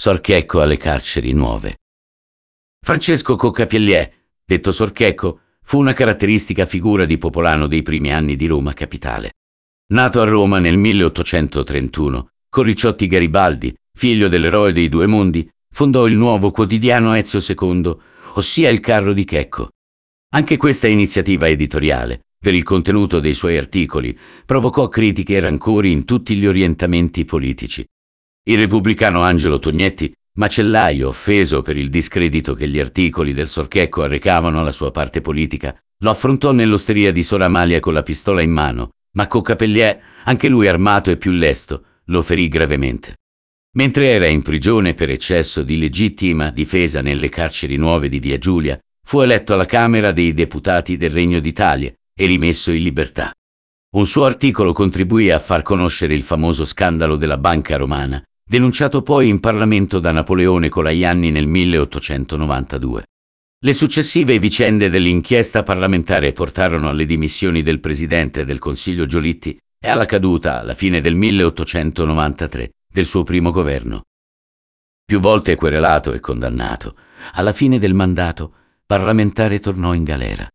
Sorchecco alle carceri nuove. Francesco Coccapiellier, detto Sorchecco, fu una caratteristica figura di popolano dei primi anni di Roma capitale. Nato a Roma nel 1831, con Ricciotti Garibaldi, figlio dell'eroe dei due mondi, fondò il nuovo quotidiano Ezio II, ossia il Carro di Checco. Anche questa iniziativa editoriale, per il contenuto dei suoi articoli, provocò critiche e rancori in tutti gli orientamenti politici. Il repubblicano Angelo Tognetti, macellaio offeso per il discredito che gli articoli del Sorchecco arrecavano alla sua parte politica, lo affrontò nell'osteria di Sor Amalia con la pistola in mano, ma Coccapellier, anche lui armato e più lesto, lo ferì gravemente. Mentre era in prigione per eccesso di legittima difesa nelle carceri nuove di Via Giulia, fu eletto alla Camera dei Deputati del Regno d'Italia e rimesso in libertà. Un suo articolo contribuì a far conoscere il famoso scandalo della banca romana, denunciato poi in Parlamento da Napoleone Colaianni nel 1892. Le successive vicende dell'inchiesta parlamentare portarono alle dimissioni del presidente del Consiglio Giolitti e alla caduta, alla fine del 1893, del suo primo governo. Più volte querelato e condannato, alla fine del mandato parlamentare tornò in galera.